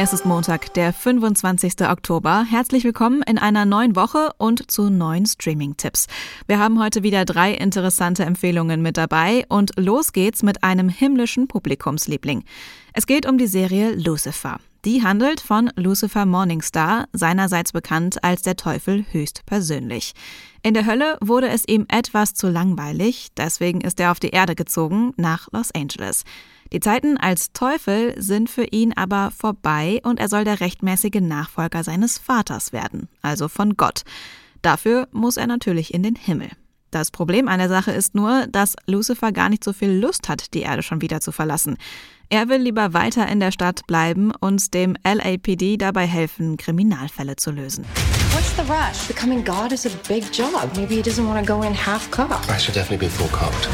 Es ist Montag, der 25. Oktober. Herzlich willkommen in einer neuen Woche und zu neuen Streaming-Tipps. Wir haben heute wieder drei interessante Empfehlungen mit dabei und los geht's mit einem himmlischen Publikumsliebling. Es geht um die Serie Lucifer. Die handelt von Lucifer Morningstar, seinerseits bekannt als der Teufel höchstpersönlich. In der Hölle wurde es ihm etwas zu langweilig, deswegen ist er auf die Erde gezogen, nach Los Angeles. Die Zeiten als Teufel sind für ihn aber vorbei und er soll der rechtmäßige Nachfolger seines Vaters werden, also von Gott. Dafür muss er natürlich in den Himmel. Das Problem an der Sache ist nur, dass Lucifer gar nicht so viel Lust hat, die Erde schon wieder zu verlassen. Er will lieber weiter in der Stadt bleiben und dem LAPD dabei helfen, Kriminalfälle zu lösen. What's the rush? Becoming God is a big job. Maybe he doesn't want to go in half cocked. I should definitely be full cocked.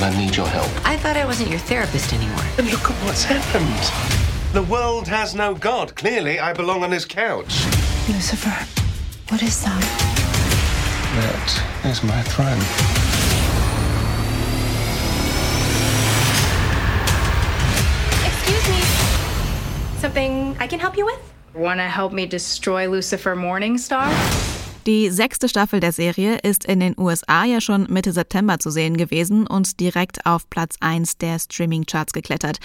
I need your help. I thought I wasn't your therapist anymore. And look at what's happened. The world has no God. Clearly, I belong on his couch. Lucifer, what is that? That is my throne. Excuse me. Something I can help you with? Want to help me destroy Lucifer Morningstar? Die sechste Staffel der Serie ist in den USA ja schon Mitte September zu sehen gewesen und direkt auf Platz 1 der Streaming-Charts geklettert.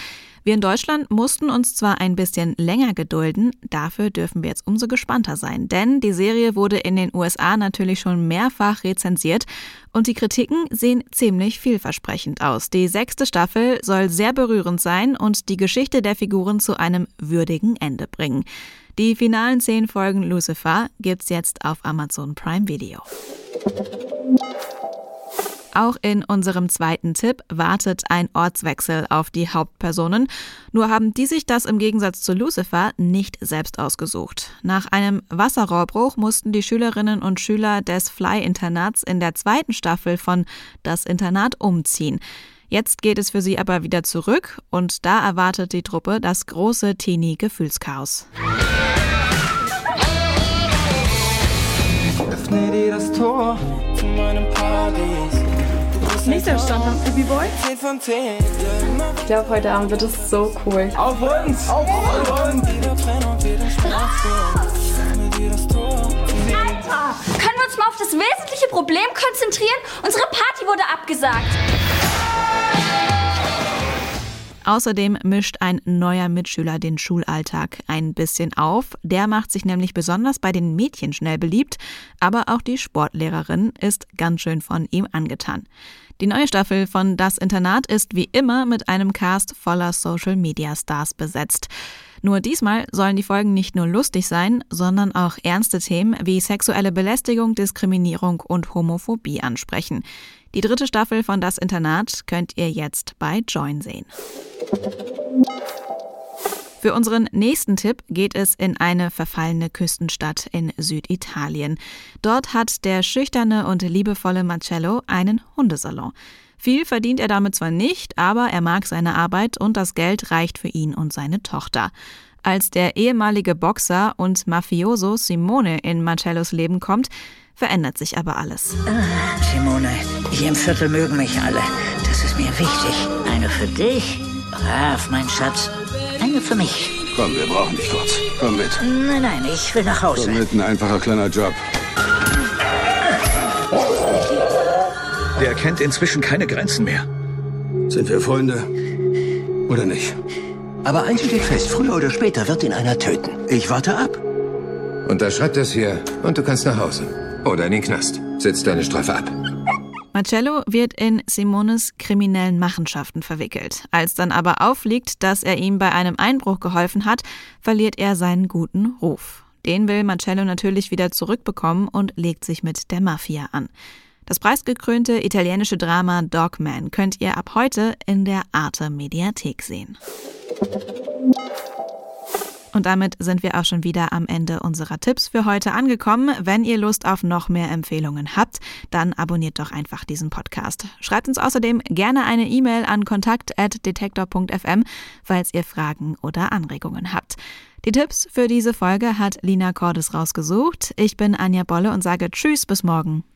Wir in Deutschland mussten uns zwar ein bisschen länger gedulden, dafür dürfen wir jetzt umso gespannter sein, denn die Serie wurde in den USA natürlich schon mehrfach rezensiert und die Kritiken sehen ziemlich vielversprechend aus. Die sechste Staffel soll sehr berührend sein und die Geschichte der Figuren zu einem würdigen Ende bringen. Die finalen zehn Folgen Lucifer gibt's jetzt auf Amazon Prime Video. Auch in unserem zweiten Tipp wartet ein Ortswechsel auf die Hauptpersonen. Nur haben die sich das im Gegensatz zu Lucifer nicht selbst ausgesucht. Nach einem Wasserrohrbruch mussten die Schülerinnen und Schüler des Fly-Internats in der zweiten Staffel von Das Internat umziehen. Jetzt geht es für sie aber wieder zurück und da erwartet die Truppe das große Teenie-Gefühlschaos. Öffne dir das Tor zu meinem Paradies. Nächster Standard, Happy Boy. 10 von 10. Ich glaube, heute Abend wird es so cool. Auf uns! Auf uns! Alter! Können wir uns mal auf das wesentliche Problem konzentrieren? Unsere Party wurde abgesagt. Außerdem mischt ein neuer Mitschüler den Schulalltag ein bisschen auf. Der macht sich nämlich besonders bei den Mädchen schnell beliebt, aber auch die Sportlehrerin ist ganz schön von ihm angetan. Die neue Staffel von Das Internat ist wie immer mit einem Cast voller Social Media Stars besetzt. Nur diesmal sollen die Folgen nicht nur lustig sein, sondern auch ernste Themen wie sexuelle Belästigung, Diskriminierung und Homophobie ansprechen. Die dritte Staffel von Das Internat könnt ihr jetzt bei Join sehen. Für unseren nächsten Tipp geht es in eine verfallene Küstenstadt in Süditalien. Dort hat der schüchterne und liebevolle Marcello einen Hundesalon. Viel verdient er damit zwar nicht, aber er mag seine Arbeit und das Geld reicht für ihn und seine Tochter. Als der ehemalige Boxer und Mafioso Simone in Marcellos Leben kommt, verändert sich aber alles. Simone, hier im Viertel mögen mich alle. Das ist mir wichtig. Eine für dich. Brav, mein Schatz. Eine für mich. Komm, wir brauchen dich kurz. Komm mit. Nein, nein, ich will nach Hause. Komm mit, ein einfacher kleiner Job. Der kennt inzwischen keine Grenzen mehr. Sind wir Freunde oder nicht? Aber eins steht fest, früher oder später wird ihn einer töten. Ich warte ab. Unterschreib das hier und du kannst nach Hause. Oder in den Knast. Sitz deine Strafe ab. Marcello wird in Simones kriminellen Machenschaften verwickelt. Als dann aber aufliegt, dass er ihm bei einem Einbruch geholfen hat, verliert er seinen guten Ruf. Den will Marcello natürlich wieder zurückbekommen und legt sich mit der Mafia an. Das preisgekrönte italienische Drama Dogman könnt ihr ab heute in der Arte Mediathek sehen. Und damit sind wir auch schon wieder am Ende unserer Tipps für heute angekommen. Wenn ihr Lust auf noch mehr Empfehlungen habt, dann abonniert doch einfach diesen Podcast. Schreibt uns außerdem gerne eine E-Mail an kontakt.detektor.fm, falls ihr Fragen oder Anregungen habt. Die Tipps für diese Folge hat Lina Cordes rausgesucht. Ich bin Anja Bolle und sage Tschüss bis morgen.